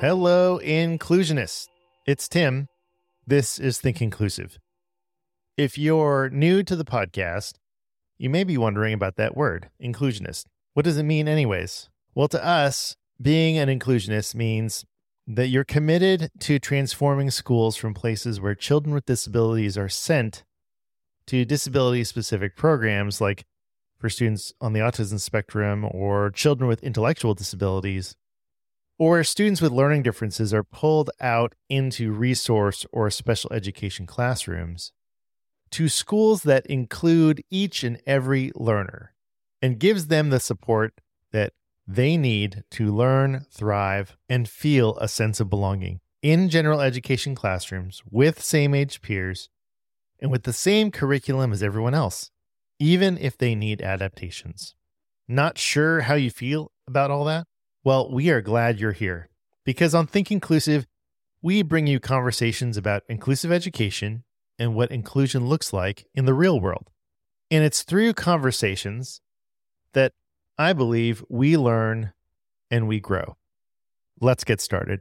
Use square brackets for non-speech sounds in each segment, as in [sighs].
Hello, inclusionists. It's Tim. This is Think Inclusive. If you're new to the podcast, you may be wondering about that word, inclusionist. What does it mean, anyways? Well, to us, being an inclusionist means that you're committed to transforming schools from places where children with disabilities are sent to disability specific programs like for students on the autism spectrum or children with intellectual disabilities, or students with learning differences are pulled out into resource or special education classrooms to schools that include each and every learner and gives them the support that they need to learn, thrive, and feel a sense of belonging in general education classrooms with same age peers and with the same curriculum as everyone else, even if they need adaptations. Not sure how you feel about all that? Well, we are glad you're here because on Think Inclusive, we bring you conversations about inclusive education and what inclusion looks like in the real world. And it's through conversations that I believe we learn and we grow. Let's get started.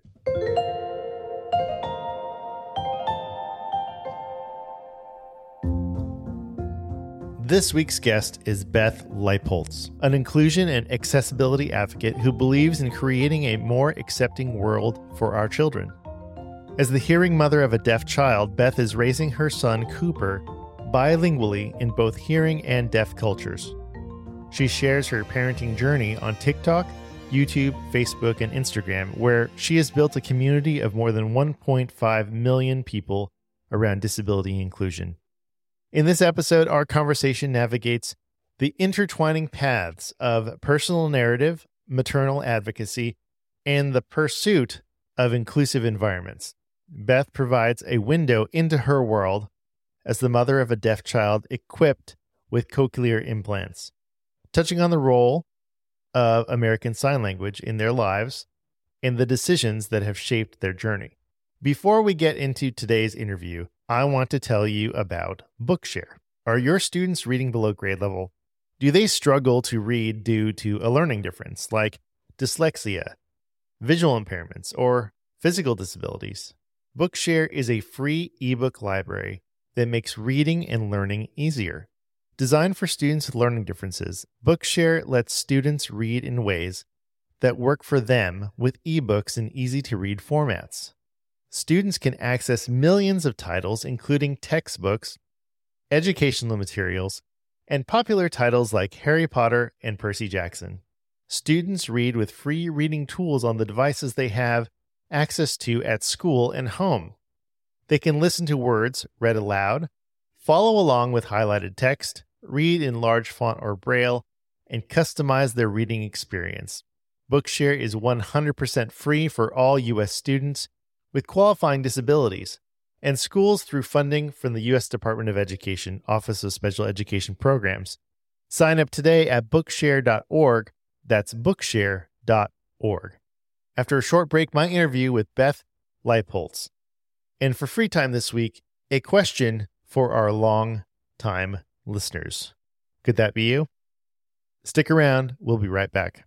This week's guest is Beth Leipholtz, an inclusion and accessibility advocate who believes in creating a more accepting world for our children. As the hearing mother of a deaf child, Beth is raising her son Cooper bilingually in both hearing and deaf cultures. She shares her parenting journey on TikTok, YouTube, Facebook, and Instagram, where she has built a community of more than 1.5 million people around disability inclusion. In this episode, our conversation navigates the intertwining paths of personal narrative, maternal advocacy, and the pursuit of inclusive environments. Beth provides a window into her world as the mother of a deaf child equipped with cochlear implants, touching on the role of American Sign Language in their lives and the decisions that have shaped their journey. Before we get into today's interview, I want to tell you about Bookshare. Are your students reading below grade level? Do they struggle to read due to a learning difference like dyslexia, visual impairments, or physical disabilities? Bookshare is a free ebook library that makes reading and learning easier. Designed for students with learning differences, Bookshare lets students read in ways that work for them with ebooks in easy to read formats students can access millions of titles, including textbooks, educational materials, and popular titles like Harry Potter and Percy Jackson. Students read with free reading tools on the devices they have access to at school and home. They can listen to words read aloud, follow along with highlighted text, read in large font or braille, and customize their reading experience. Bookshare is 100% free for all U.S. students with qualifying disabilities, and schools through funding from the U.S. Department of Education Office of Special Education Programs. Sign up today at bookshare.org. That's bookshare.org. After a short break, my interview with Beth Leipholtz. And for free time this week, a question for our long time listeners. Could that be you? Stick around. We'll be right back.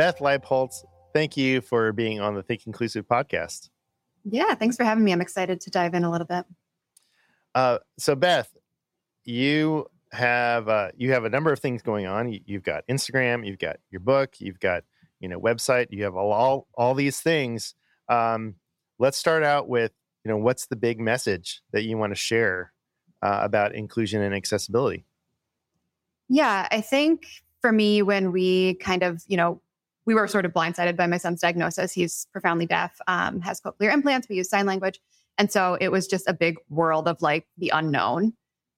Beth Leipholtz, thank you for being on the Think Inclusive podcast. Yeah, thanks for having me. I'm excited to dive in a little bit. Uh, so, Beth, you have uh, you have a number of things going on. You, have got Instagram, you've got your book, you've got you know website, you have all all, all these things. Um, let's start out with you know what's the big message that you want to share uh, about inclusion and accessibility. Yeah, I think for me, when we kind of you know we were sort of blindsided by my son's diagnosis. He's profoundly deaf, um, has cochlear implants. We use sign language. And so it was just a big world of like the unknown.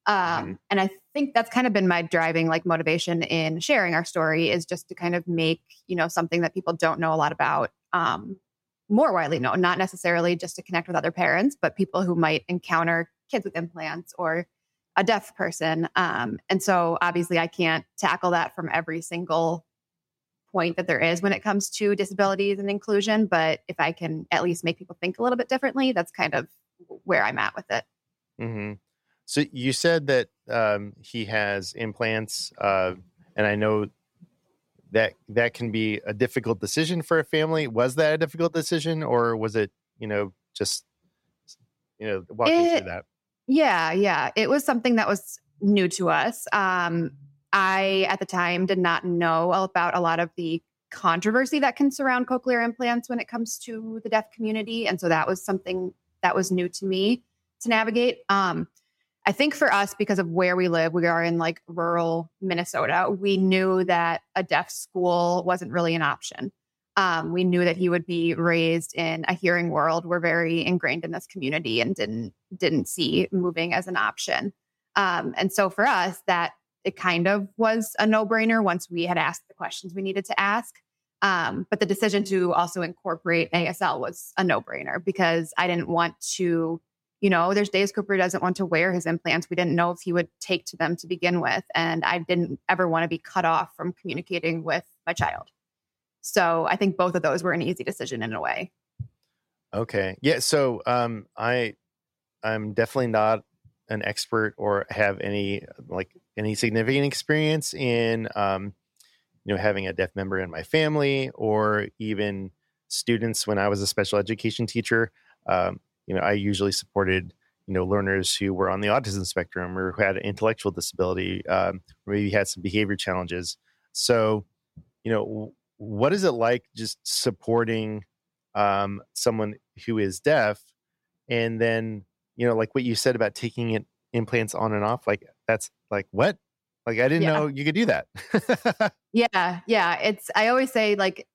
Um, mm-hmm. And I think that's kind of been my driving like motivation in sharing our story is just to kind of make, you know, something that people don't know a lot about um, more widely known, not necessarily just to connect with other parents, but people who might encounter kids with implants or a deaf person. Um, and so obviously I can't tackle that from every single point that there is when it comes to disabilities and inclusion. But if I can at least make people think a little bit differently, that's kind of where I'm at with it. Mm-hmm. So you said that um, he has implants, uh, and I know that that can be a difficult decision for a family. Was that a difficult decision, or was it, you know, just you know, walking through that? Yeah, yeah, it was something that was new to us. Um, I, at the time, did not know about a lot of the controversy that can surround cochlear implants when it comes to the deaf community. And so that was something that was new to me to navigate. Um, I think for us, because of where we live, we are in like rural Minnesota, we knew that a deaf school wasn't really an option. Um, we knew that he would be raised in a hearing world. We're very ingrained in this community and didn't didn't see moving as an option. Um, and so for us, that it kind of was a no brainer once we had asked the questions we needed to ask. Um, but the decision to also incorporate ASL was a no brainer because I didn't want to, you know, there's days Cooper doesn't want to wear his implants. We didn't know if he would take to them to begin with. And I didn't ever want to be cut off from communicating with my child. So I think both of those were an easy decision in a way. Okay. Yeah. So um, I, I'm definitely not an expert or have any like any significant experience in um, you know having a deaf member in my family or even students when i was a special education teacher um, you know i usually supported you know learners who were on the autism spectrum or who had an intellectual disability um, or maybe had some behavior challenges. So you know what is it like just supporting um, someone who is deaf and then you know like what you said about taking it implants on and off like that's like what like i didn't yeah. know you could do that [laughs] yeah yeah it's i always say like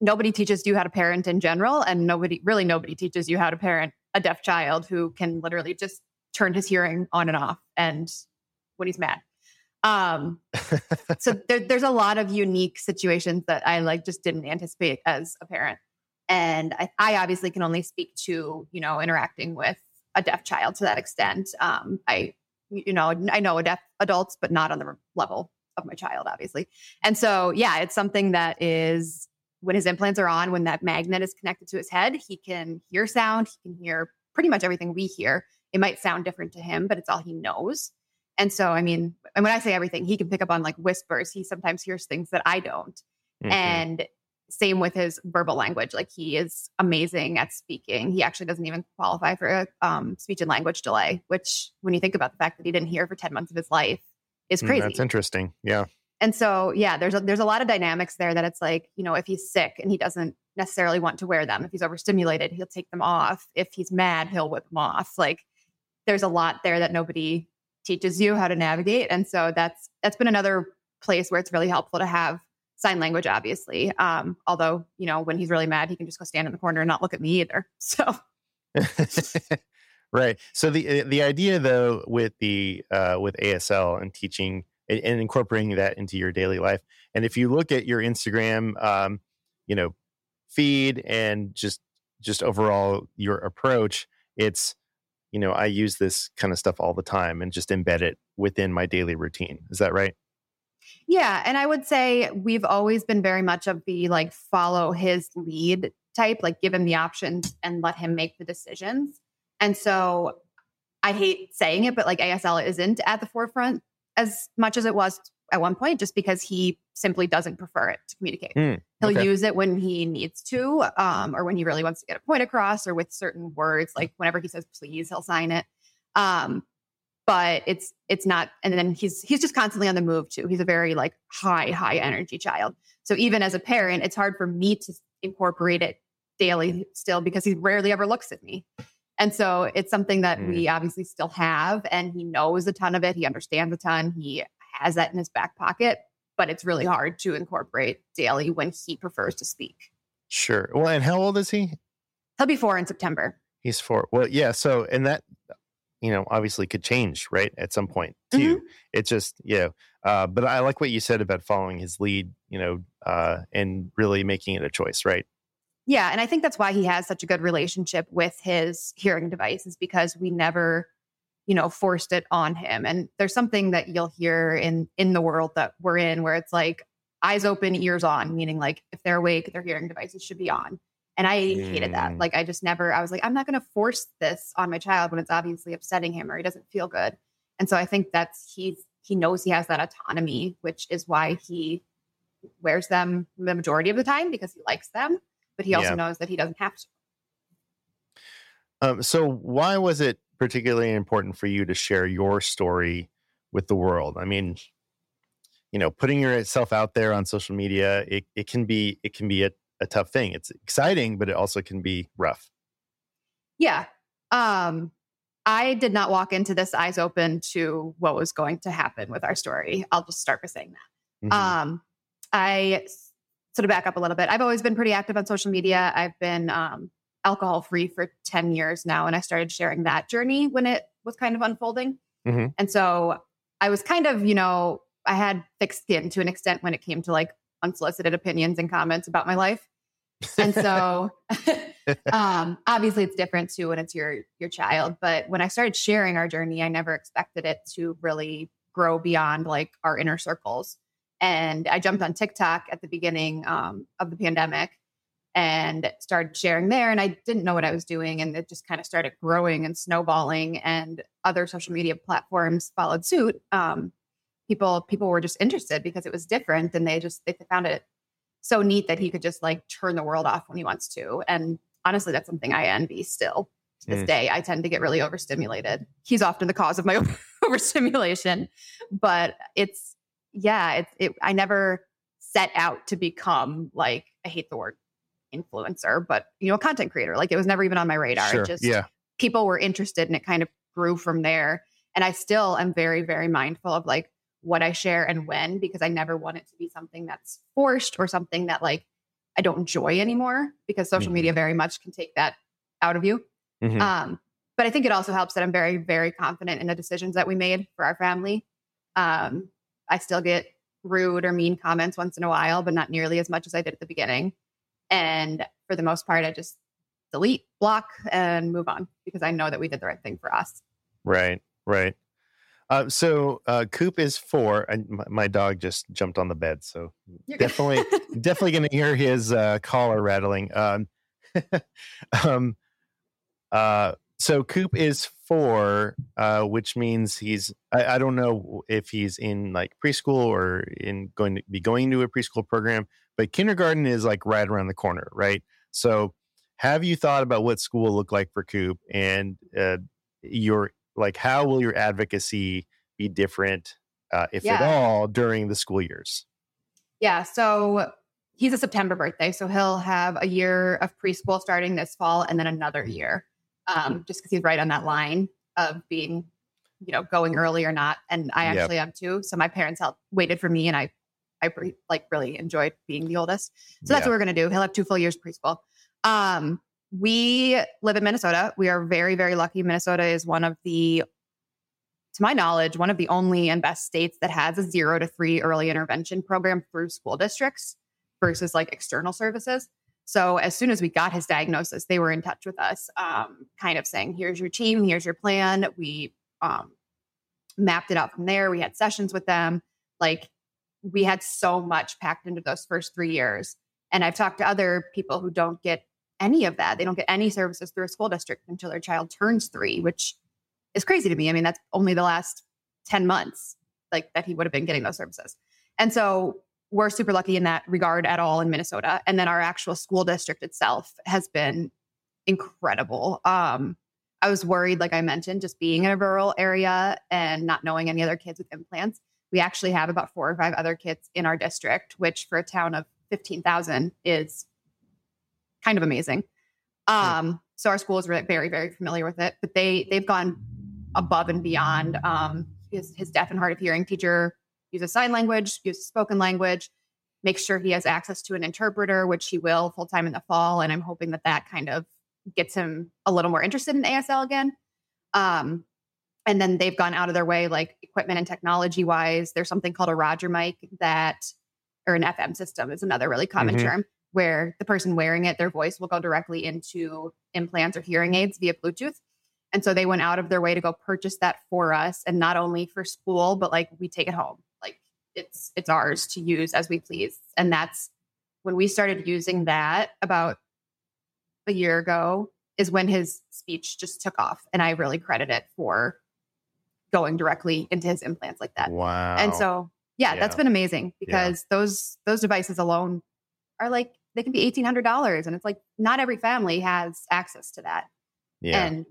nobody teaches you how to parent in general and nobody really nobody teaches you how to parent a deaf child who can literally just turn his hearing on and off and when he's mad um so [laughs] there, there's a lot of unique situations that i like just didn't anticipate as a parent and I, I obviously can only speak to you know interacting with a deaf child to that extent. Um, I, you know, I know a deaf adults, but not on the level of my child, obviously. And so, yeah, it's something that is when his implants are on, when that magnet is connected to his head, he can hear sound. He can hear pretty much everything we hear. It might sound different to him, but it's all he knows. And so, I mean, and when I say everything, he can pick up on like whispers. He sometimes hears things that I don't. Mm-hmm. And same with his verbal language. Like he is amazing at speaking. He actually doesn't even qualify for a um, speech and language delay, which, when you think about the fact that he didn't hear for 10 months of his life, is crazy. Mm, that's interesting. Yeah. And so, yeah, there's a, there's a lot of dynamics there that it's like, you know, if he's sick and he doesn't necessarily want to wear them, if he's overstimulated, he'll take them off. If he's mad, he'll whip them off. Like there's a lot there that nobody teaches you how to navigate. And so that's that's been another place where it's really helpful to have sign language, obviously. Um, although, you know, when he's really mad, he can just go stand in the corner and not look at me either. [laughs] So, [laughs] Right. So the the idea though with the uh, with ASL and teaching and incorporating that into your daily life, and if you look at your Instagram, um, you know, feed and just just overall your approach, it's you know I use this kind of stuff all the time and just embed it within my daily routine. Is that right? Yeah, and I would say we've always been very much of the like follow his lead type, like give him the options and let him make the decisions. And so I hate saying it, but like ASL isn't at the forefront as much as it was at one point, just because he simply doesn't prefer it to communicate. Mm, He'll okay. use it when he needs to, um, or when he really wants to get a point across, or with certain words. Like whenever he says please, he'll sign it. Um, but it's it's not. And then he's he's just constantly on the move too. He's a very like high high energy child. So even as a parent, it's hard for me to incorporate it daily still because he rarely ever looks at me. And so it's something that Mm. we obviously still have, and he knows a ton of it. He understands a ton. He has that in his back pocket, but it's really hard to incorporate daily when he prefers to speak. Sure. Well, and how old is he? He'll be four in September. He's four. Well, yeah. So, and that, you know, obviously could change, right? At some point, too. It's just, yeah. Uh, but I like what you said about following his lead, you know, uh, and really making it a choice, right? Yeah. And I think that's why he has such a good relationship with his hearing device, is because we never, you know, forced it on him. And there's something that you'll hear in in the world that we're in where it's like eyes open, ears on, meaning like if they're awake, their hearing devices should be on. And I hated that. Mm. Like I just never, I was like, I'm not going to force this on my child when it's obviously upsetting him or he doesn't feel good. And so I think that's he's he knows he has that autonomy, which is why he wears them the majority of the time because he likes them. But he also Yeah. knows that he doesn't have to. Um, so, why was it particularly important for you to share your story with the world? I mean, you know, putting yourself out there on social media, it, it can be it can be a, a tough thing. It's exciting, but it also can be rough. Yeah. Um, I did not walk into this eyes open to what was going to happen with our story. I'll just start by saying that. Mhm. Um, I so to back up a little bit, I've always been pretty active on social media. I've been um, alcohol free for 10 years now, and I started sharing that journey when it was kind of unfolding. Mhm. And so I was kind of, you know, I had thick skin to an extent when it came to like unsolicited opinions and comments about my life. And so [laughs] um, obviously it's different too when it's your your child. But when I started sharing our journey, I never expected it to really grow beyond like our inner circles. And I jumped on TikTok at the beginning um, of the pandemic and started sharing there. And I didn't know what I was doing. And it just kind of started growing and snowballing. And other social media platforms followed suit. Um, people people were just interested because it was different, and they just they found it so neat that he could just like turn the world off when he wants to. And honestly, that's something I envy still to this Mm. day. I tend to get really overstimulated. He's often the cause of my [laughs] overstimulation, but it's yeah, it's it. I never set out to become like I hate the word influencer, but you know, a content creator. Like it was never even on my radar. sure. It just yeah. people were interested, and it kind of grew from there. And I still am very, very mindful of like what I share and when, because I never want it to be something that's forced or something that like I don't enjoy anymore, because social Mhm. media very much can take that out of you. Mhm. Um, but I think it also helps that I'm very, very confident in the decisions that we made for our family. Um, I still get rude or mean comments once in a while, but not nearly as much as I did at the beginning. And for the most part, I just delete, block, and move on because I know that we did the right thing for us. Right, right. Uh, so uh, Coop is four, and my, my dog just jumped on the bed, so You're definitely, definitely going to hear his uh, collar rattling. Um, [laughs] um, uh, so Coop is four, uh, which means he's. I, I don't know if he's in like preschool or in going to be going to a preschool program, but kindergarten is like right around the corner, right? So, have you thought about what school will look like for Coop and uh, your like how will your advocacy be different, uh, if at all, during the school years? Yeah. So he's a September birthday. So he'll have a year of preschool starting this fall and then another year, um, just because he's right on that line of being, you know, going early or not. And I Yep. actually am too. So my parents helped waited for me and I, I pre- like really enjoyed being the oldest. So that's Yeah. what we're going to do. He'll have two full years preschool. Um, we live in Minnesota. We are very, very lucky. Minnesota is one of the, to my knowledge, one of the only and best states that has a zero to three early intervention program through school districts versus like external services. So as soon as we got his diagnosis, they were in touch with us, um, kind of saying, "Here's your team. Here's your plan." We um, mapped it out from there. We had sessions with them. Like we had so much packed into those first three years. And I've talked to other people who don't get any of that. They don't get any services through a school district until their child turns three, which is crazy to me. I mean, that's only the last 10 months like that he would have been getting those services. And so we're super lucky in that regard at all in Minnesota. And then our actual school district itself has been incredible. Um, I was worried, like I mentioned, just being in a rural area and not knowing any other kids with implants. We actually have about four or five other kids in our district, which for a town of 15,000 is kind of amazing. Um, so our school is very, very familiar with it, but they they've gone above and beyond. Um, his, his deaf and hard of hearing teacher uses sign language, uses spoken language, makes sure he has access to an interpreter, which he will full time in the fall. And I'm hoping that that kind of gets him a little more interested in ASL again. Um, and then they've gone out of their way, like equipment and technology wise. There's something called a Roger mic that, or an FM system is another really common mm-hmm. term where the person wearing it, their voice will go directly into implants or hearing aids via Bluetooth. And so they went out of their way to go purchase that for us and not only for school, but like we take it home. Like it's it's ours to use as we please. And that's when we started using that about a year ago is when his speech just took off and I really credit it for going directly into his implants like that. Wow. And so yeah, yeah. that's been amazing because yeah. those those devices alone are like they can be $1,800. And it's like, not every family has access to that. Yeah. And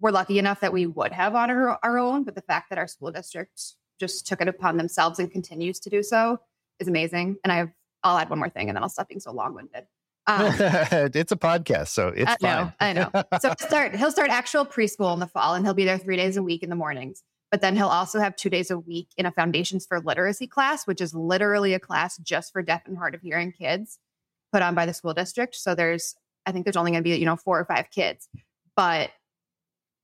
we're lucky enough that we would have on our, our own, but the fact that our school district just took it upon themselves and continues to do so is amazing. And I have, I'll add one more thing and then I'll stop being so long winded. Um, [laughs] it's a podcast, so it's I fine. I know. So he'll start, he'll start actual preschool in the fall and he'll be there three days a week in the mornings. But then he'll also have two days a week in a Foundations for Literacy class, which is literally a class just for deaf and hard of hearing kids put on by the school district. So there's, I think there's only going to be, you know, four or five kids, but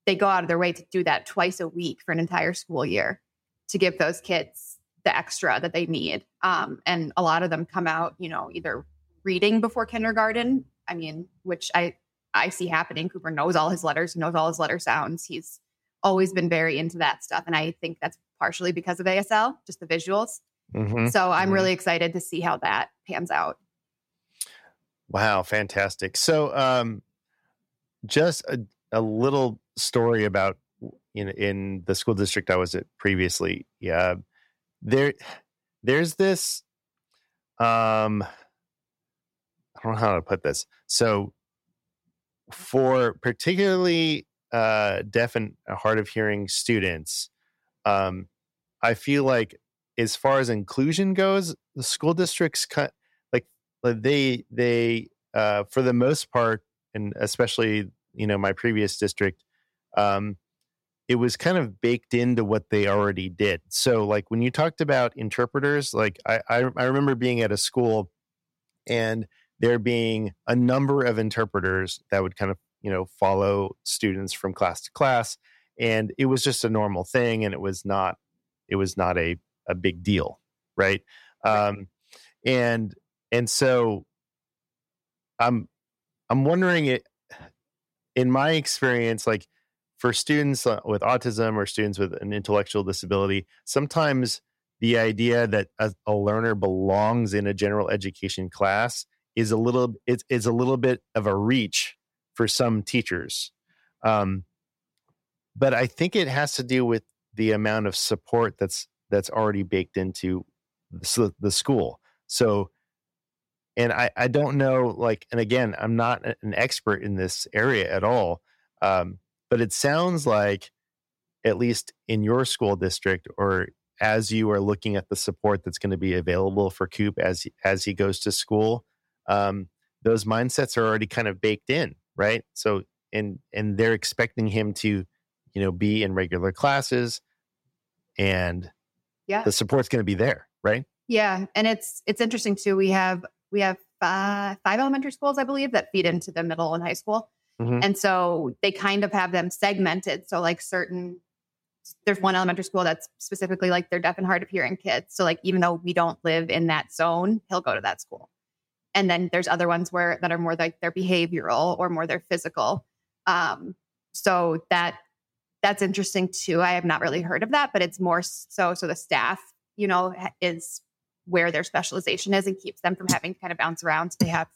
they go out of their way to do that twice a week for an entire school year to give those kids the extra that they need. Um, and a lot of them come out, you know, either reading before kindergarten. I mean, which I I see happening. Cooper knows all his letters, knows all his letter sounds. He's always been very into that stuff, and I think that's partially because of ASL, just the visuals. Mm-hmm. So I'm mm-hmm. really excited to see how that pans out. Wow, fantastic. So, um, just a, a little story about in in the school district I was at previously. Yeah, there, there's this. Um, I don't know how to put this. So, for particularly uh, deaf and hard of hearing students, um, I feel like as far as inclusion goes, the school districts cut they they uh, for the most part, and especially you know my previous district, um, it was kind of baked into what they already did. So like when you talked about interpreters, like I I, I remember being at a school and there being a number of interpreters that would kind of you know follow students from class to class and it was just a normal thing and it was not it was not a a big deal right um and and so i'm i'm wondering it in my experience like for students uh, with autism or students with an intellectual disability sometimes the idea that a, a learner belongs in a general education class is a little it's, it's a little bit of a reach for some teachers. Um, but i think it has to do with the amount of support that's that's already baked into the, the school. So and I, I don't know like and again i'm not an expert in this area at all um, but it sounds like at least in your school district or as you are looking at the support that's going to be available for coop as as he goes to school um, those mindsets are already kind of baked in right? So and and they're expecting him to you know be in regular classes and yeah. the support's going to be there right? Yeah and it's it's interesting too we have we have five, five elementary schools, I believe, that feed into the middle and high school. Mhm. And so they kind of have them segmented. So like certain there's one elementary school that's specifically like they're deaf and hard of hearing kids. So like even though we don't live in that zone, he'll go to that school. And then there's other ones where that are more like their behavioral or more their physical. Um, so that that's interesting too. I have not really heard of that, but it's more so so the staff, you know, is where their specialization is and keeps them from having to kind of bounce around. They have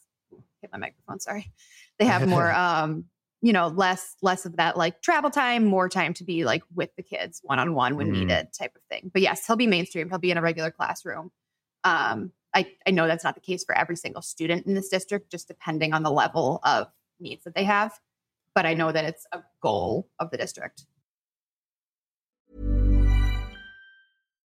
hit my microphone, sorry. They have more [laughs] um, you know, less less of that like travel time, more time to be like with the kids one on one when Mhm. needed type of thing. But yes, he'll be mainstream. He'll be in a regular classroom. Um, I, I know that's not the case for every single student in this district, just depending on the level of needs that they have. But I know that it's a goal of the district.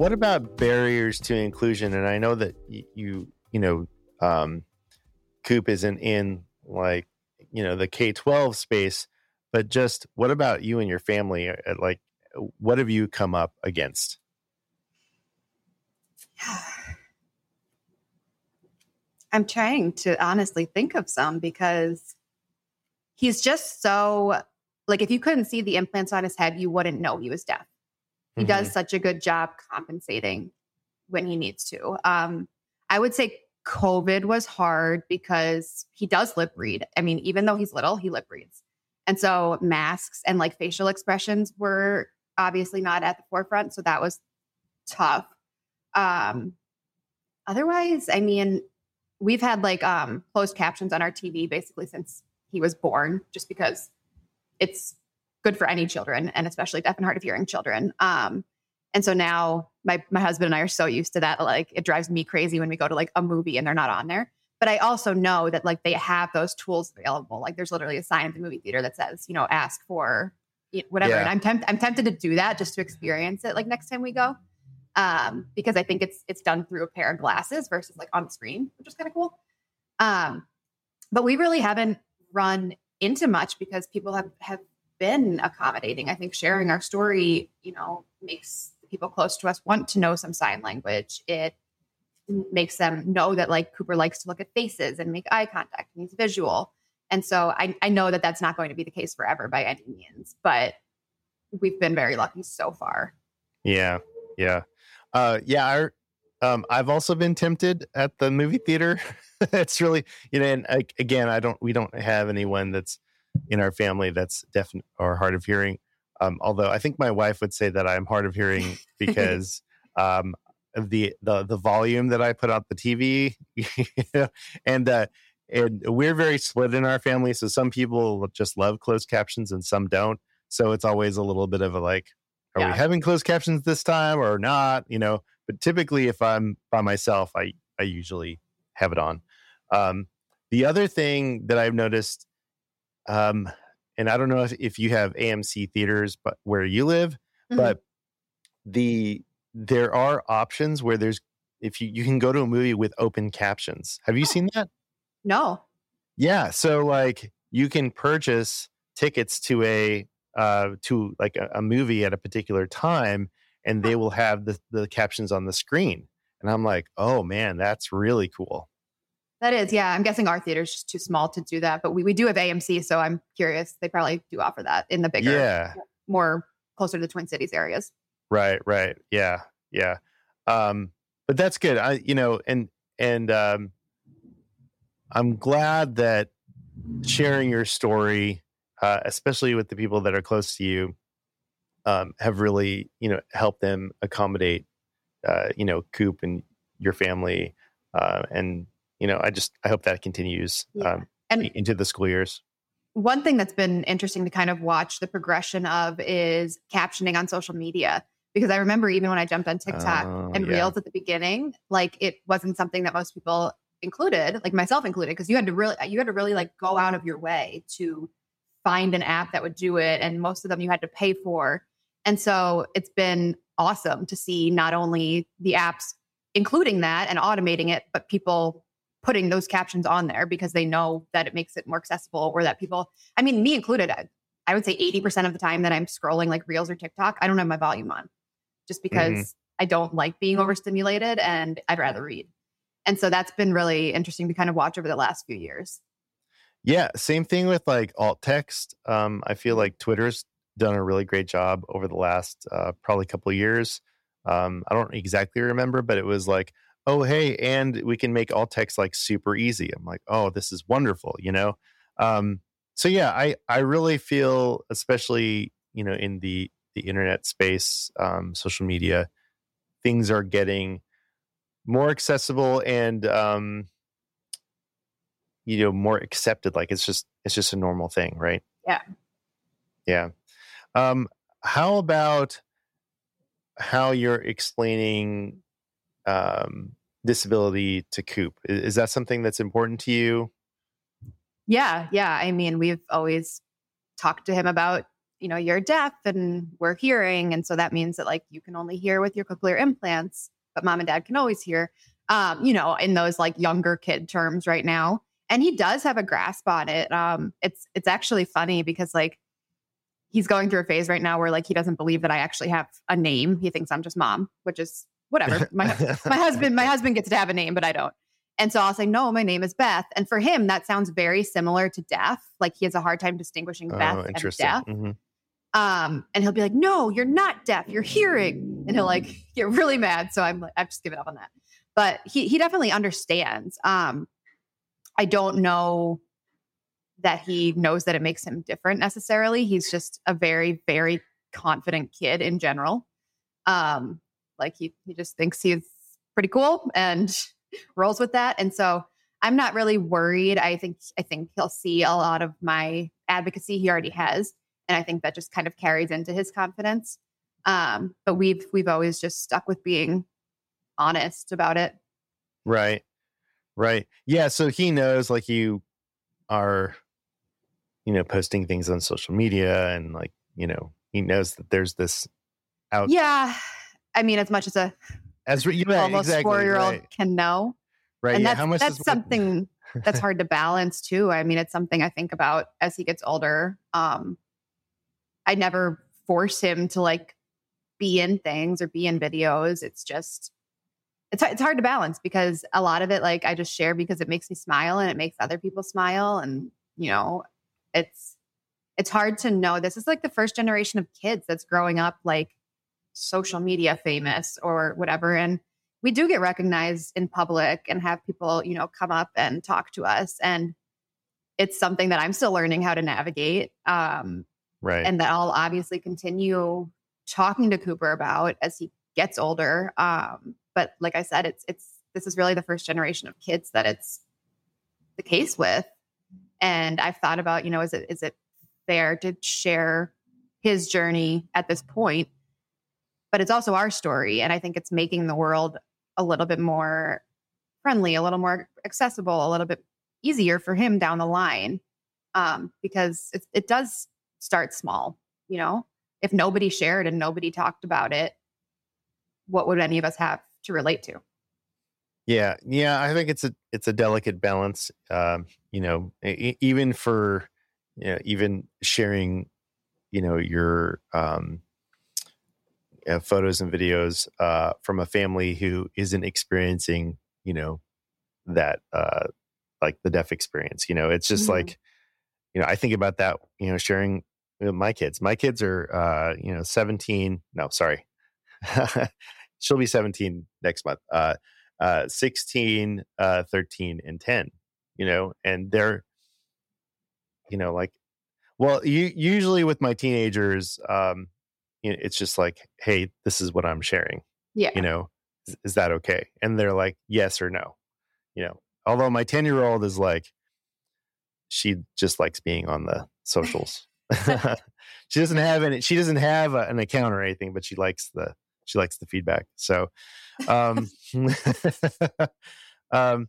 What about barriers to inclusion? And I know that y- you, you know, um, Coop isn't in like, you know, the K 12 space, but just what about you and your family? Uh, Like, what have you come up against? [sighs] I'm trying to honestly think of some because he's just so like if you couldn't see the implants on his head, you wouldn't know he was deaf. He does such a good job compensating when he needs to. Um, I would say COVID was hard because he does lip read. I mean, even though he's little, he lip reads. And so masks and like facial expressions were obviously not at the forefront. So that was tough. Um, otherwise, I mean, we've had like um, closed captions on our TV basically since he was born, just because it's good for any children and especially deaf and hard of hearing children. Um, and so now my my husband and I are so used to that, like it drives me crazy when we go to like a movie and they're not on there. But I also know that like they have those tools available. Like there's literally a sign at the movie theater that says, you know, ask for whatever. Yeah. And I'm tempted I'm tempted to do that just to experience it like next time we go. Um, because I think it's it's done through a pair of glasses versus like on the screen, which is kind of cool. Um, but we really haven't run into much because people have have been accommodating. I think sharing our story, you know, makes people close to us want to know some sign language. It makes them know that like Cooper likes to look at faces and make eye contact and he's visual. And so I, I know that that's not going to be the case forever by any means, but we've been very lucky so far. Yeah, yeah, uh, yeah. Our, um, I've also been tempted at the movie theater. [laughs] it's really, you know, and like, again, I don't, we don't have anyone that's in our family that's deaf or hard of hearing. Um, although I think my wife would say that I'm hard of hearing [laughs] because um, of the the the volume that I put out the TV, [laughs] you know, and uh, and we're very split in our family. So some people just love closed captions and some don't. So it's always a little bit of a like, are Yeah. we having closed captions this time or not? You know, but typically if I'm by myself, I I usually have it on. Um, the other thing that I've noticed, um, and I don't know if, if you have AMC theaters, but where you live, Mhm. but the there are options where there's if you you can go to a movie with open captions. Have you Oh. seen that? no. Yeah, so like you can purchase tickets to a uh to like a, a movie at a particular time and they will have the the captions on the screen. And I'm like, oh man, that's really cool. That is, yeah. I'm guessing our theater is just too small to do that, but we, we do have AMC, so I'm curious. They probably do offer that in the bigger, Yeah. more closer to the Twin Cities areas. Right, right. Yeah, yeah. Um, but that's good. I, you know, and and um, I'm glad that sharing your story, uh, especially with the people that are close to you, um, have really, you know, helped them accommodate, uh, you know, Coop and your family, uh, and you know, I just I hope that continues Yeah. um, And into the school years. one thing that's been interesting to kind of watch the progression of is captioning on social media. Because I remember even when I jumped on TikTok Oh, and yeah. Reels at the beginning, like it wasn't something that most people included, like myself included, because you had to really, you had to really like go out of your way to find an app that would do it, and most of them you had to pay for. And so it's been awesome to see not only the apps including that and automating it, but people putting those captions on there because they know that it makes it more accessible or that people, I mean, me included, I, I would say 80% of the time that I'm scrolling like Reels or TikTok, I don't have my volume on just because I don't like being overstimulated and I'd rather read. And so that's been really interesting to kind of watch over the last few years. Yeah, same thing with like alt text. Um, I feel like Twitter's done a really great job over the last uh, probably couple of years. Um, I don't exactly remember, but it was like, oh hey, and we can make alt text like super easy. I'm like, oh, this is wonderful, you know. Um, so yeah, I I really feel, especially you know in the the internet space, um, social media, things are getting more accessible and um, you know more accepted like it's just it's just a normal thing right Yeah. yeah um how about how you're explaining um disability to coop is, that something that's important to you Yeah, yeah. I mean, we've always talked to him about, you know, you're deaf and we're hearing. And so that means that like you can only hear with your cochlear implants, but mom and dad can always hear, um, you know, in those like younger kid terms right now. And he does have a grasp on it. Um, it's it's actually funny because like he's going through a phase right now where like he doesn't believe that I actually have a name. He thinks I'm just mom, which is whatever. My [laughs] my husband my husband gets to have a name, but I don't. And so I'll say, no, my name is Beth. And for him, that sounds very similar to deaf. Like he has a hard time distinguishing Beth oh and interesting deaf. Mhm. Um, and he'll be like, no, you're not deaf, you're hearing. And he'll like [laughs] get really mad. So I'm like, I've just given up on that. But he he definitely understands. Um, I don't know that he knows that it makes him different necessarily. He's just a very, very confident kid in general. Um, like he he just thinks he's pretty cool and [laughs] rolls with that. And so I'm not really worried. I think I think he'll see a lot of my advocacy he already has. And I think that just kind of carries into his confidence. Um, but we've we've always just stuck with being honest about it. right right yeah so he knows like you are you know posting things on social media and like you know he knows that there's this out Yeah. I mean, as much as a as yeah, almost exactly, four year old right, can know. right and yeah that's, how much that's something [laughs] that's hard to balance too. I mean, it's something I think about as he gets older. Um, I never force him to like be in things or be in videos. It's just it's it's hard to balance because a lot of it like I just share because it makes me smile and it makes other people smile and you know, it's it's hard to know this is like the first generation of kids that's growing up like social media famous or whatever and we do get recognized in public and have people, you know, come up and talk to us. And it's something that I'm still learning how to navigate. Um, right and that I'll obviously continue talking to Cooper about as he gets older. Um, but like I said, it's it's this is really the first generation of kids that it's the case with. And I've thought about, you know, is it is it fair to share his journey at this point? But it's also our story. And I think it's making the world a little bit more friendly, a little more accessible, a little bit easier for him down the line. Um, because it, it does start small, you know? If nobody shared and nobody talked about it, what would any of us have to relate to? Yeah, yeah, I think it's a it's a delicate balance. Um, you know, e- even for you know, even sharing, you know, your um, uh, photos and videos uh, from a family who isn't experiencing, you know, that uh, like the deaf experience. You know, it's just Mhm. like, you know, I think about that. You know, sharing with my kids. My kids are, uh, you know, seventeen. No, sorry, [laughs] she'll be seventeen next month. Uh, uh, 16, uh, 13, and 10, you know, and they're, you know, like, well, you, usually with my teenagers, um, it's just like, hey, this is what I'm sharing, Yeah. you know, is, is that okay? And they're like, yes or no, you know, although my 10 year old is like, she just likes being on the socials. [laughs] [laughs] she doesn't have any, she doesn't have a, an account or anything, but she likes the, she likes the feedback. So, um, [laughs] um,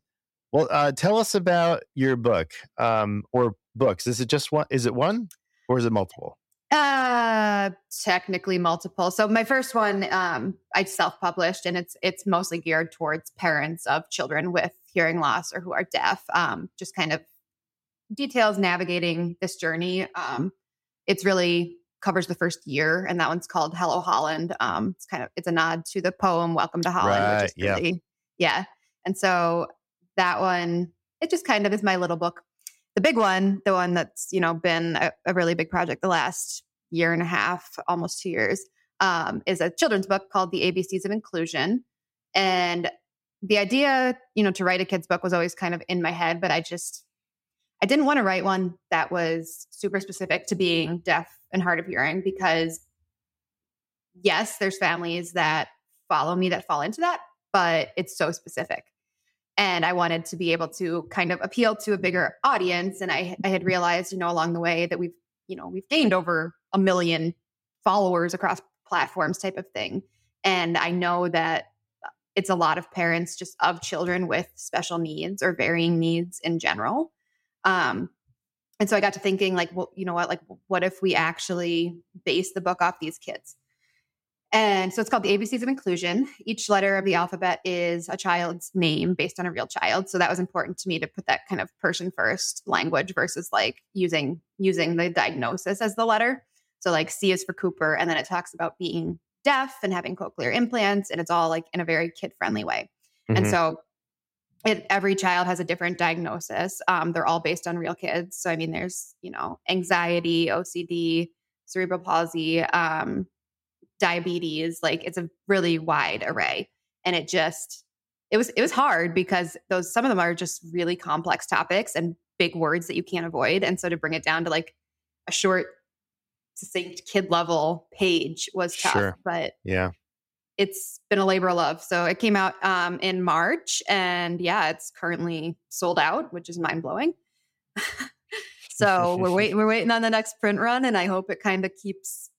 well, uh, tell us about your book um, or books. Is it just one? Is it one or is it multiple? Uh, technically multiple. So my first one, um, I self-published, and it's it's mostly geared towards parents of children with hearing loss or who are deaf. Um, just kind of details navigating this journey. Um, it's really covers the first year, and that one's called Hello Holland. Um, it's kind of it's a nod to the poem Welcome to Holland, Right, which is yeah. really yeah. And so that one, it just kind of is my little book. The big one, the one that's you know been a, a really big project the last year and a half, almost two years, um, is a children's book called The ABCs of Inclusion. And the idea, you know, to write a kid's book was always kind of in my head, but I just I didn't want to write one that was super specific to being deaf and hard of hearing because yes, there's families that follow me that fall into that, but it's so specific. And I wanted to be able to kind of appeal to a bigger audience. And I, I had realized, you know, along the way that we've, you know, we've gained over a million followers across platforms type of thing. And I know that it's a lot of parents just of children with special needs or varying needs in general. Um, and so I got to thinking, like, well, you know what? Like, what if we actually base the book off these kids? And so it's called the ABCs of Inclusion. Each letter of the alphabet is a child's name based on a real child. So that was important to me to put that kind of person first language versus like using using the diagnosis as the letter. So like C is for Cooper, and then it talks about being deaf and having cochlear implants, and it's all like in a very kid friendly way. And Mhm. so it, every child has a different diagnosis. Um, they're all based on real kids. So I mean, there's you know anxiety, OCD, cerebral palsy, um, diabetes. Like it's a really wide array, and it just it was it was hard because those some of them are just really complex topics and big words that you can't avoid. And so to bring it down to like a short, succinct kid level page was tough. Sure. But yeah. it's been a labor of love. So it came out um, in March, and yeah, it's currently sold out, which is mind blowing. [laughs] so we're [laughs] waiting. We're waiting on the next print run, and I hope it kind of keeps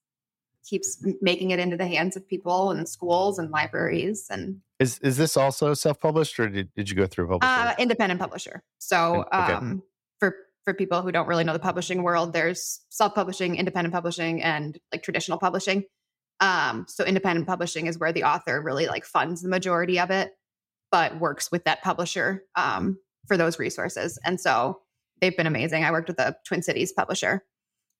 keeps making it into the hands of people and schools and libraries and Is is this also self published or did, did you go through a publisher? uh, independent publisher. So Okay. um, for for people who don't really know the publishing world, there's self publishing, independent publishing, and like traditional publishing. Um, so independent publishing is where the author really like funds the majority of it, but works with that publisher um, for those resources. And so they've been amazing. I worked with a Twin Cities publisher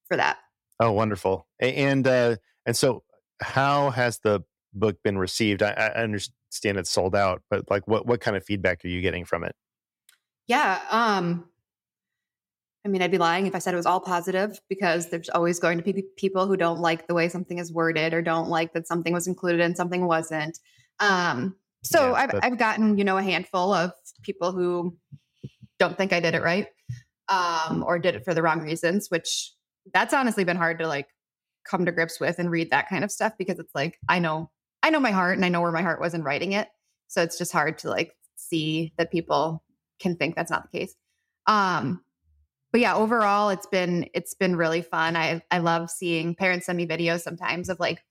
for that. oh, wonderful. And uh, and so, how has the book been received? I, I understand it's sold out, but like, what what kind of feedback are you getting from it? Yeah. Um, I mean, I'd be lying if I said it was all positive because there's always going to be people who don't like the way something is worded or don't like that something was included and something wasn't. Um, so Yeah, I've, but- I've gotten, you know, a handful of people who don't think I did it right um, or did it for the wrong reasons, which that's honestly been hard to like come to grips with and read that kind of stuff because it's like, I know, I know my heart and I know where my heart was in writing it. So it's just hard to like see that people can think that's not the case. Um, but yeah, overall, it's been it's been really fun. I I love seeing parents send me videos sometimes of like,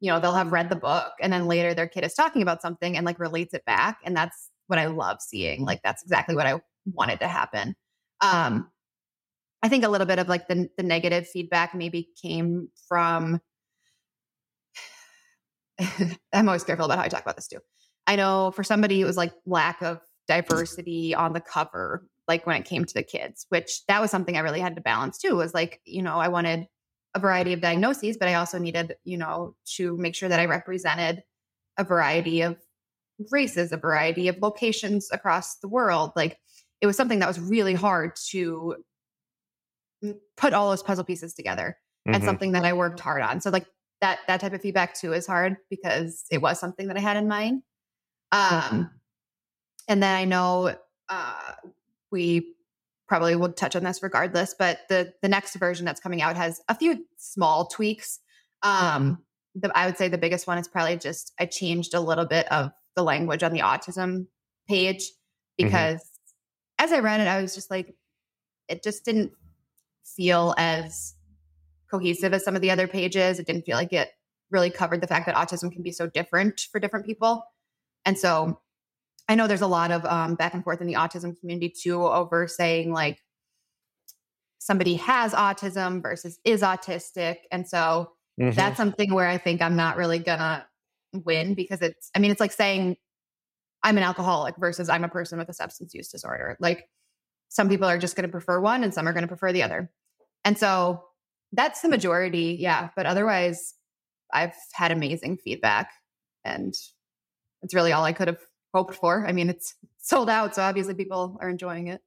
you know, they'll have read the book and then later their kid is talking about something and like relates it back, and that's what I love seeing. Like that's exactly what I wanted to happen. Um, I think a little bit of like the the negative feedback maybe came from. [sighs] I'm always careful about how I talk about this too. I know for somebody it was like lack of diversity on the cover, like when it came to the kids, which that was something I really had to balance too. Was like, you know, I wanted a variety of diagnoses, but I also needed, you know, to make sure that I represented a variety of races, a variety of locations across the world. Like it was something that was really hard to put all those puzzle pieces together mm-hmm. and something that I worked hard on. So like that that type of feedback too is hard because it was something that I had in mind. Um and then I know uh we probably will touch on this regardless, but the the next version that's coming out has a few small tweaks. Um the, I would say the biggest one is probably just I changed a little bit of the language on the autism page mm-hmm. because mm-hmm. as I read it, I was just like, it just didn't feel as cohesive as some of the other pages. It didn't feel like it really covered the fact that autism can be so different for different people. And so I know there's a lot of um, back and forth in the autism community too over saying like somebody has autism versus is autistic. And so mm-hmm. that's something where I think I'm not really gonna win because it's, I mean, it's like saying I'm an alcoholic versus I'm a person with a substance use disorder. Like some people are just going to prefer one and some are going to prefer the other. And so that's the majority. Yeah. But otherwise, I've had amazing feedback and it's really all I could have hoped for. I mean, it's [laughs] sold out. So obviously people are enjoying it.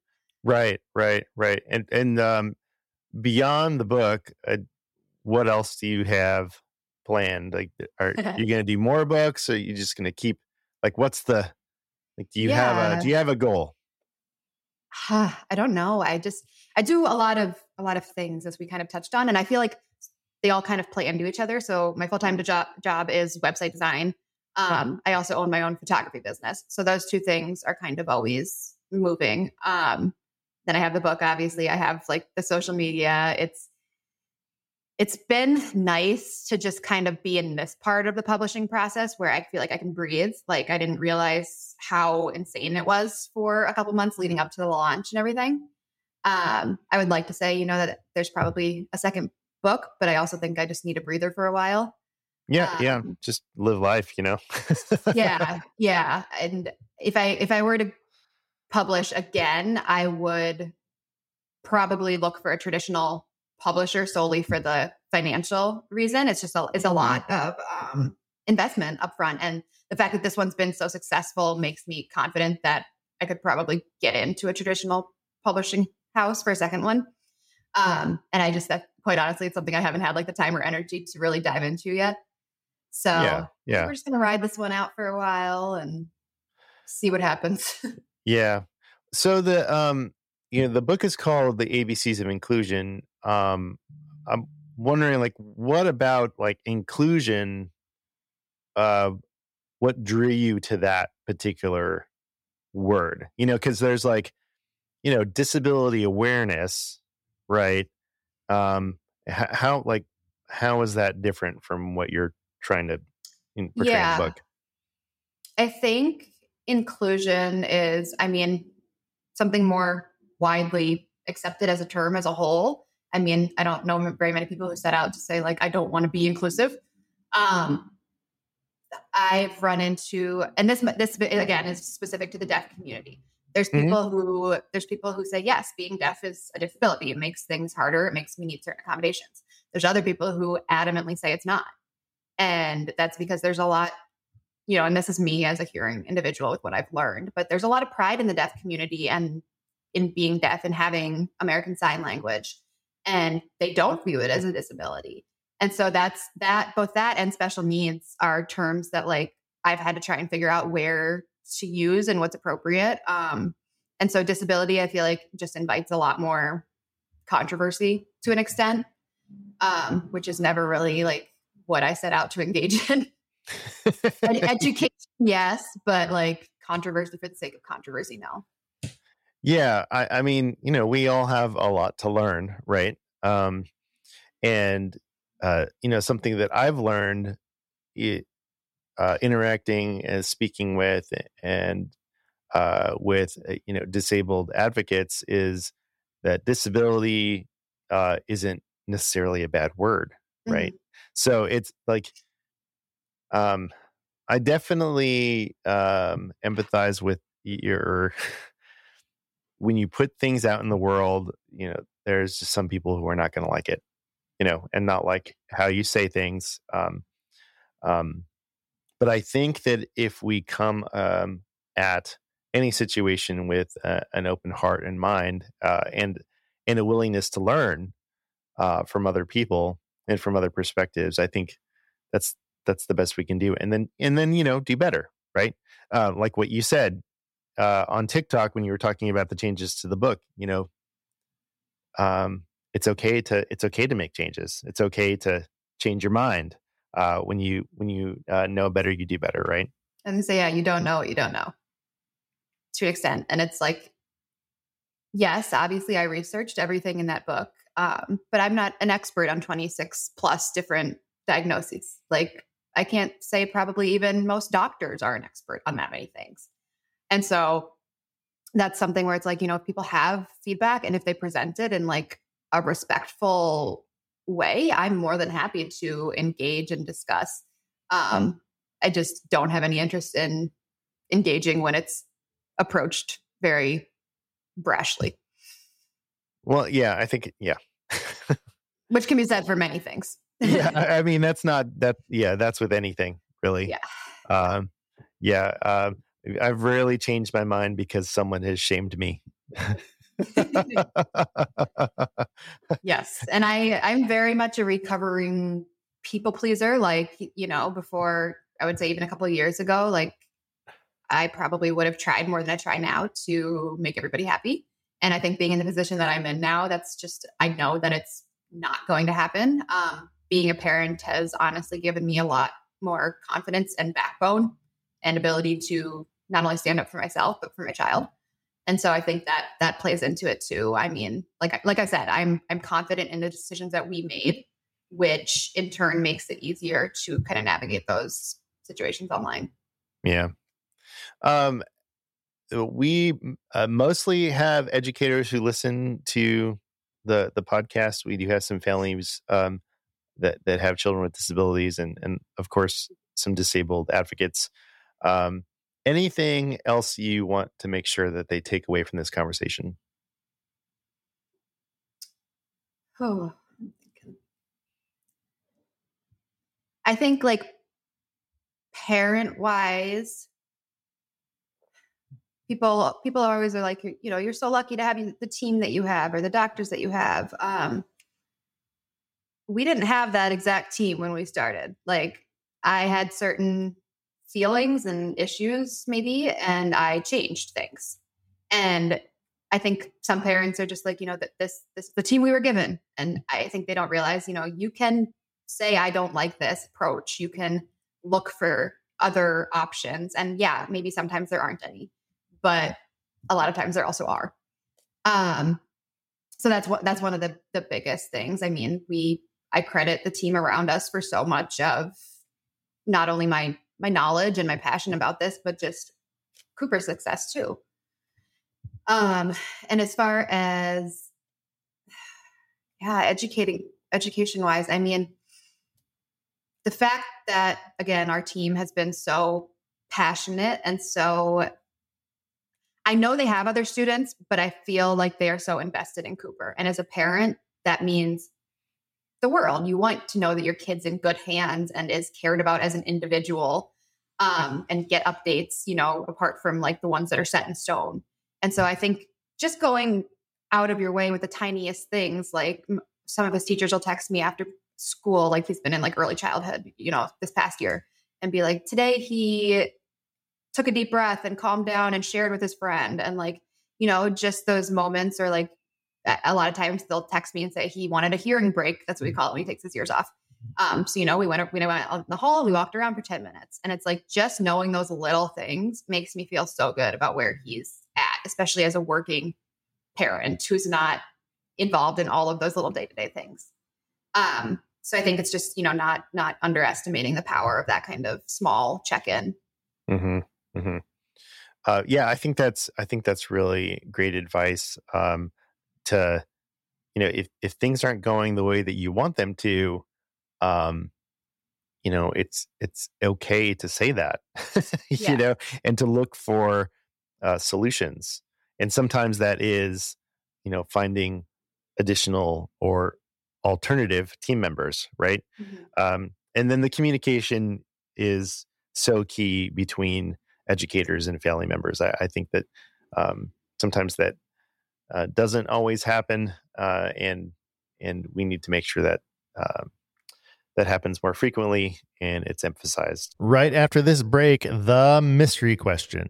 Right, right, right. And, and, um, beyond the book, uh, what else do you have planned? Like, are you [laughs] going to do more books? Or are you just going to keep like, what's the, like, do you yeah. have a, do you have a goal? [sighs] I don't know. I just, I do a lot of, a lot of things as we kind of touched on. And I feel like they all kind of play into each other. So my full-time job, job is website design. Um, I also own my own photography business. So those two things are kind of always moving. Um, then I have the book, obviously. I have like the social media. It's it's been nice to just kind of be in this part of the publishing process where I feel like I can breathe. Like I didn't realize how insane it was for a couple months leading up to the launch and everything. Um, I would like to say, you know, that there's probably a second book, but I also think I just need a breather for a while. Yeah, um, yeah. Just live life, you know. yeah, [laughs] yeah. And if I if I were to publish again, I would probably look for a traditional publisher solely for the financial reason. It's just a, it's a lot of um, investment upfront. And the fact that this one's been so successful makes me confident that I could probably get into a traditional publishing house for a second one. Um, and I just, that quite honestly, it's something I haven't had like the time or energy to really dive into yet. So yeah, yeah. we're just going to ride this one out for a while and see what happens. [laughs] yeah. So the, um, you know, the book is called The ABCs of Inclusion um i'm wondering like what about like inclusion uh what drew you to that particular word you know because there's like you know disability awareness right um how like how is that different from what you're trying to in, portray yeah. in the book i think inclusion is i mean something more widely accepted as a term as a whole I mean, I don't know very many people who set out to say, like, I don't want to be inclusive. Um, I've run into, and this, this again is specific to the deaf community. There's mm-hmm. people mm-hmm. who, there's people who say, yes, being deaf is a disability. It makes things harder. It makes me need certain accommodations. There's other people who adamantly say it's not. And that's because there's a lot, you know, and this is me as a hearing individual with what I've learned, but there's a lot of pride in the deaf community and in being deaf and having American Sign Language and they don't view it as a disability. And so that's that both that and special needs are terms that like I've had to try and figure out where to use and what's appropriate. Um, and so disability, I feel like just invites a lot more controversy to an extent, um, which is never really like what I set out to engage [laughs] in. [laughs] Education, yes, but like controversy for the sake of controversy, no. Yeah, I, I mean, you know, we all have a lot to learn, right? Um, and uh, you know, something that I've learned, it, uh, interacting and speaking with and uh, with uh, you know disabled advocates is that disability uh, isn't necessarily a bad word, right? Mm-hmm. So it's like, um, I definitely um, empathize with your [laughs] when you put things out in the world, you know, there's just some people who are not going to like it. you know, and not like how you say things. Um, um, but I think that if we come um, at any situation with uh, an open heart and mind, uh, and and a willingness to learn uh, from other people and from other perspectives, I think that's that's the best we can do. And then and then you know do better, right? Uh, like what you said uh, on TikTok when you were talking about the changes to the book. You know, um, it's okay to it's okay to make changes. It's okay to change your mind uh, when you when you uh, know better, you do better, right? And so yeah, you don't know what you don't know to an extent, and it's like, yes, obviously I researched everything in that book, um, but I'm not an expert on 26 plus different diagnoses. Like I can't say probably even most doctors are an expert on that many things, and so that's something where it's like you know if people have feedback and if they present it in like a respectful way, I'm more than happy to engage and discuss. Um, I just don't have any interest in engaging when it's approached very brashly. Well, yeah, I think yeah. [laughs] Which can be said for many things. yeah, [laughs] I mean that's not that. Yeah, that's with anything really. Yeah. Um, yeah. Uh, I've rarely changed my mind because someone has shamed me. [laughs] [laughs] yes, and I I'm very much a recovering people pleaser. Like you know, before I would say even a couple of years ago, like I probably would have tried more than I try now to make everybody happy. And I think being in the position that I'm in now, that's just I know that it's not going to happen. Um, being a parent has honestly given me a lot more confidence and backbone and ability to not only stand up for myself but for my child. And so I think that that plays into it too. I mean, like like I said, I'm I'm confident in the decisions that we made, which in turn makes it easier to kind of navigate those situations online. Yeah. Um, uh, we uh, mostly have educators who listen to the the podcast. We do have some families um, that that have children with disabilities, and and of course some disabled advocates. Um, anything else you want to make sure that they take away from this conversation? Oh, I think like parent wise, people people always are like, you know, you're so lucky to have the team that you have or the doctors that you have. Um, we didn't have that exact team when we started. Like I had certain feelings and issues maybe and i changed things. And i think some parents are just like you know that this this the team we were given. And i think they don't realize you know you can say i don't like this approach. You can look for other options. And yeah maybe sometimes there aren't any but a lot of times there also are. Um so that's what that's one of the the biggest things. I mean we i credit the team around us for so much of not only my my knowledge and my passion about this, but just Cooper's success too. Um, and as far as [sighs] yeah, educating education wise, I mean, the fact that again our team has been so passionate and so I know they have other students, but I feel like they are so invested in Cooper. And as a parent, that means the world. You want to know that your kid's in good hands and is cared about as an individual um, and get updates, you know, apart from like the ones that are set in stone. And so I think just going out of your way with the tiniest things, like some of his teachers will text me after school, like he's been in like early childhood, you know, this past year, and be like, today he took a deep breath and calmed down and shared with his friend. And like, you know, just those moments or like a lot of times they'll text me and say he wanted a hearing break. That's what we call it when he takes his ears off. Um, so you know, we went we went out in the hall, we walked around for 10 minutes. And it's like just knowing those little things makes me feel so good about where he's at, especially as a working parent who's not involved in all of those little day-to-day things. Um, so I think it's just, you know, not not underestimating the power of that kind of small check-in. Mm-hmm. Mm-hmm. Uh, yeah, I think that's I think that's really great advice. Um, to you know, if if things aren't going the way that you want them to, um, you know, it's it's okay to say that, [laughs] yeah. you know, and to look for uh, solutions. And sometimes that is, you know, finding additional or alternative team members, right? Mhm. Um, and then the communication is so key between educators and family members. I, I think that um, sometimes that uh, doesn't always happen, uh, and and we need to make sure that um that happens more frequently and it's emphasized. Right after this break, the mystery question.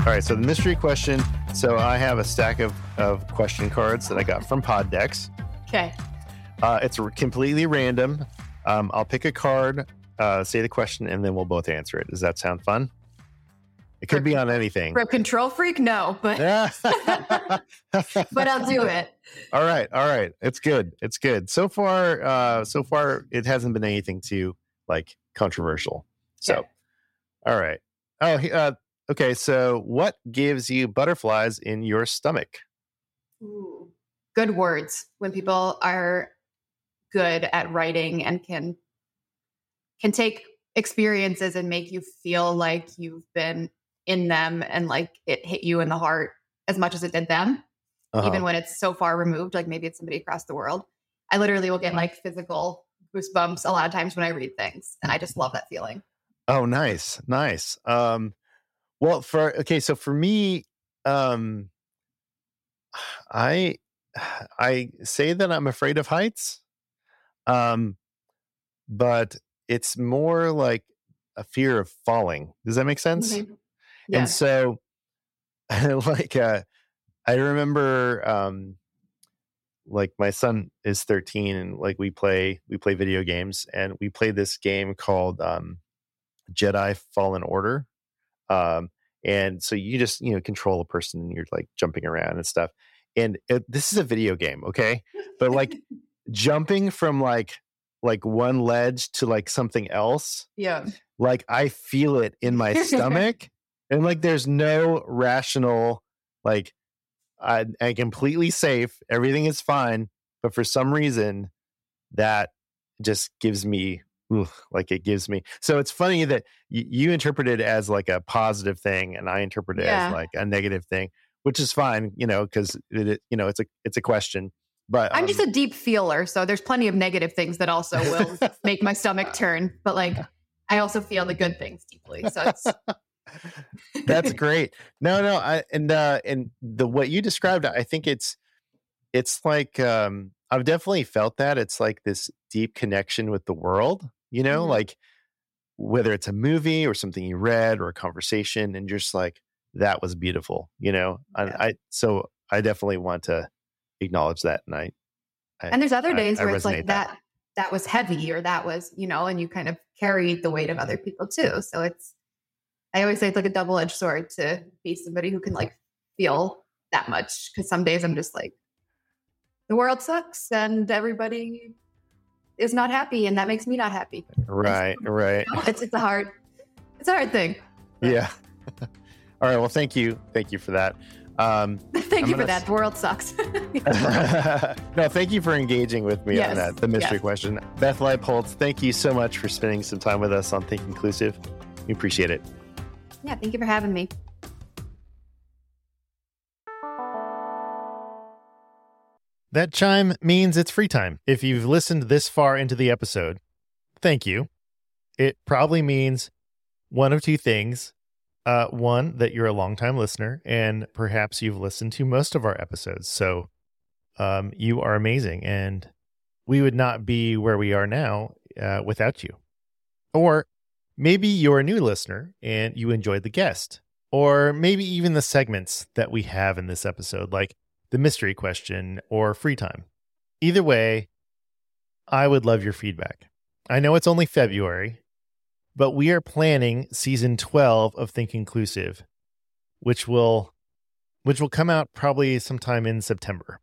All right, so the mystery question. So I have a stack of, of question cards that I got from Poddecks. Okay. Uh, it's r- completely random. Um, I'll pick a card, uh, say the question, and then we'll both answer it. Does that sound fun? It could be on anything. For a control freak, no, but [laughs] [laughs] but I'll do it. all right, all right. It's good. It's good. So far, uh, so far, it hasn't been anything too like controversial. So, Okay. all right. Oh, uh, okay. So, what gives you butterflies in your stomach? Ooh. Good words when people are good at writing and can can take experiences and make you feel like you've been in them and like it hit you in the heart as much as it did them Uh-huh. even when it's so far removed like maybe it's somebody across the world i literally will get like physical goosebumps a lot of times when i read things and i just love that feeling Oh, nice, nice. Um, well, for okay, so for me, um, I I say that I'm afraid of heights, um, but it's more like a fear of falling. Does that make sense? Mhm. yeah And so, [laughs] like, uh, I remember, um, like my son is 13 and like we play we play video games and we play this game called um Jedi Fallen Order. Um, and so you just you know control a person and you're like jumping around and stuff. And it, this is a video game, okay? But like [laughs] jumping from like like one ledge to like something else, yeah like I feel it in my [laughs] stomach, and like there's no rational like I, I'm completely safe, everything is fine, but for some reason that just gives me like it gives me so it's funny that y- you interpret it as like a positive thing and i interpret it Yeah. as like a negative thing which is fine you know because it, it- you know it's a it's a question but i'm just um, a deep feeler so there's plenty of negative things that also will make my stomach turn but like [laughs] i also feel the good things deeply so it's [laughs] that's great no no i and uh and the what you described i think it's it's like um i've definitely felt that it's like this deep connection with the world you know Mhm. like whether it's a movie or something you read or a conversation and you're just like that was beautiful. You know, I, Yeah. I so I definitely want to acknowledge that, and I, I And there's other days I where it's like resonate that. that was heavy or that was, you know, and you kind of carried the weight of other people too. So it's I always say it's like a double-edged sword to be somebody who can like feel that much. Cause some days I'm just like, the world sucks and everybody is not happy and that makes me not happy. right, [laughs] right, You [laughs] know, It's it's a hard it's a hard thing. yeah. [laughs] All right. Well, thank you, thank you for that. Um, Thank I'm you for that. The world sucks. no, thank you for engaging with me on that, the mystery yes. question. Beth Leipholtz, thank you so much for spending some time with us on Think Inclusive. We appreciate it. yeah, thank you for having me. That chime means it's free time. If you've listened this far into the episode, thank you. It probably means one of two things. Uh, one, that you're a longtime listener, and perhaps you've listened to most of our episodes. So um, you are amazing, and we would not be where we are now uh, without you. Or maybe you're a new listener and you enjoyed the guest, or maybe even the segments that we have in this episode, like the mystery question, or free time. Either way, I would love your feedback. I know it's only February, but we are planning season 12 of Think Inclusive, which will which will come out probably sometime in September.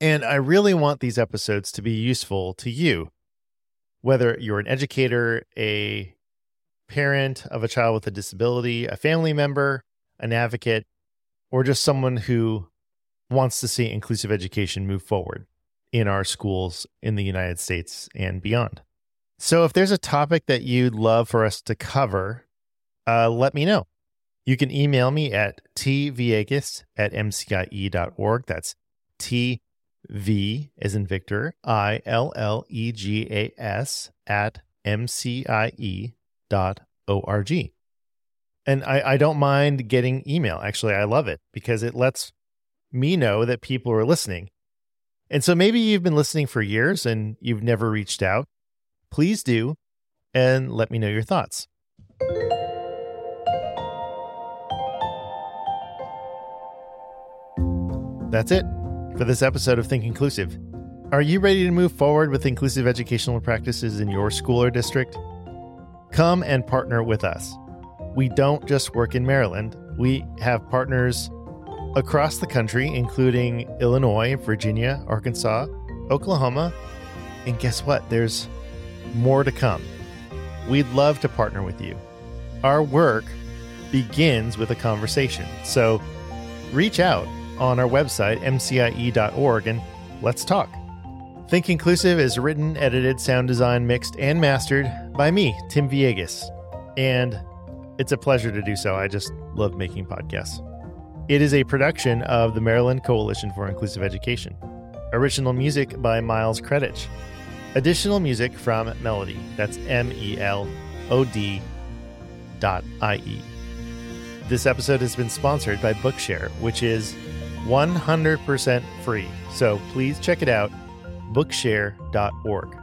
And I really want these episodes to be useful to you, whether you're an educator, a parent of a child with a disability, a family member, an advocate, or just someone who wants to see inclusive education move forward in our schools in the United States and beyond. So, if there's a topic that you'd love for us to cover, uh, let me know. You can email me at tvillegas at mcie.org. That's T V as in Victor, I L L E G A S at mcie dot org. And I, I don't mind getting email. Actually, I love it because it lets me know that people are listening. And so maybe you've been listening for years and you've never reached out. Please do and let me know your thoughts. That's it for this episode of Think Inclusive. Are you ready to move forward with inclusive educational practices in your school or district? Come and partner with us. We don't just work in Maryland, we have partners across the country, including Illinois, Virginia, Arkansas, Oklahoma, and guess what? There's more to come. We'd love to partner with you. Our work begins with a conversation. So reach out on our website, mcie.org, and let's talk. Think Inclusive is written, edited, sound design, mixed, and mastered by me, Tim Villegas. And it's a pleasure to do so. I just love making podcasts. It is a production of the Maryland Coalition for Inclusive Education. Original music by Miles Creditch. Additional music from Melody. That's M E L O D dot I E. This episode has been sponsored by Bookshare, which is 100% free. So please check it out, bookshare.org.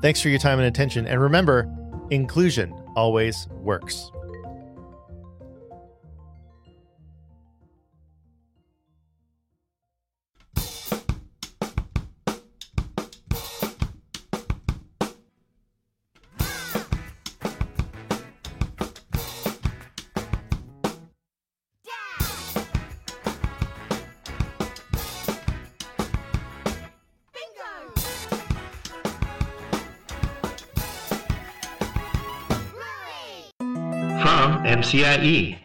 Thanks for your time and attention. And remember, inclusion always works. MCIE.